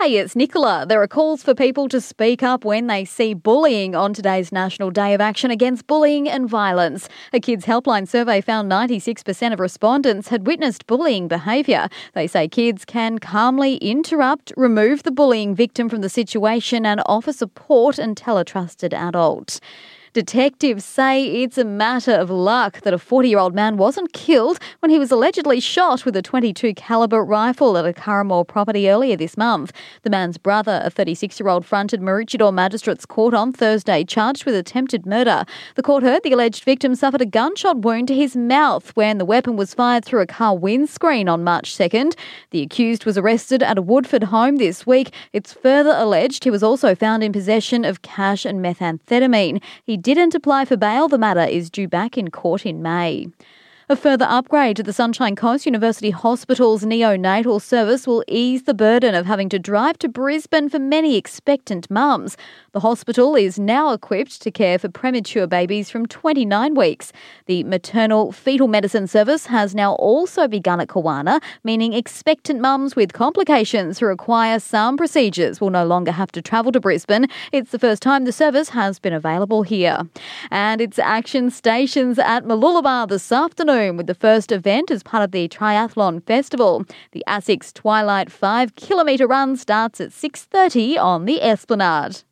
Hey, it's Nicola. There are calls for people to speak up when they see bullying on today's National Day of Action Against Bullying and Violence. A Kids Helpline survey found 96% of respondents had witnessed bullying behaviour. They say kids can calmly interrupt, remove the bullying victim from the situation, and offer support and tell a trusted adult. Detectives say it's a matter of luck that a 40-year-old man wasn't killed when he was allegedly shot with a 22 caliber rifle at a Curramore property earlier this month. The man's brother, a 36-year-old, fronted Maroochydore Magistrates Court on Thursday, charged with attempted murder. The court heard the alleged victim suffered a gunshot wound to his mouth when the weapon was fired through a car windscreen on March 2nd. The accused was arrested at a Woodford home this week. It's further alleged he was also found in possession of cash and methamphetamine. He didn't apply for bail. The matter is due back in court in May. A further upgrade to the Sunshine Coast University Hospital's neonatal service will ease the burden of having to drive to Brisbane for many expectant mums. The hospital is now equipped to care for premature babies from 29 weeks. The maternal fetal medicine service has now also begun at Kawana, meaning expectant mums with complications who require some procedures will no longer have to travel to Brisbane. It's the first time the service has been available here. And it's Action Stations at Mooloolaba this afternoon with the first event as part of the Triathlon Festival. The ASICS Twilight 5 kilometre run starts at 6.30 on the Esplanade.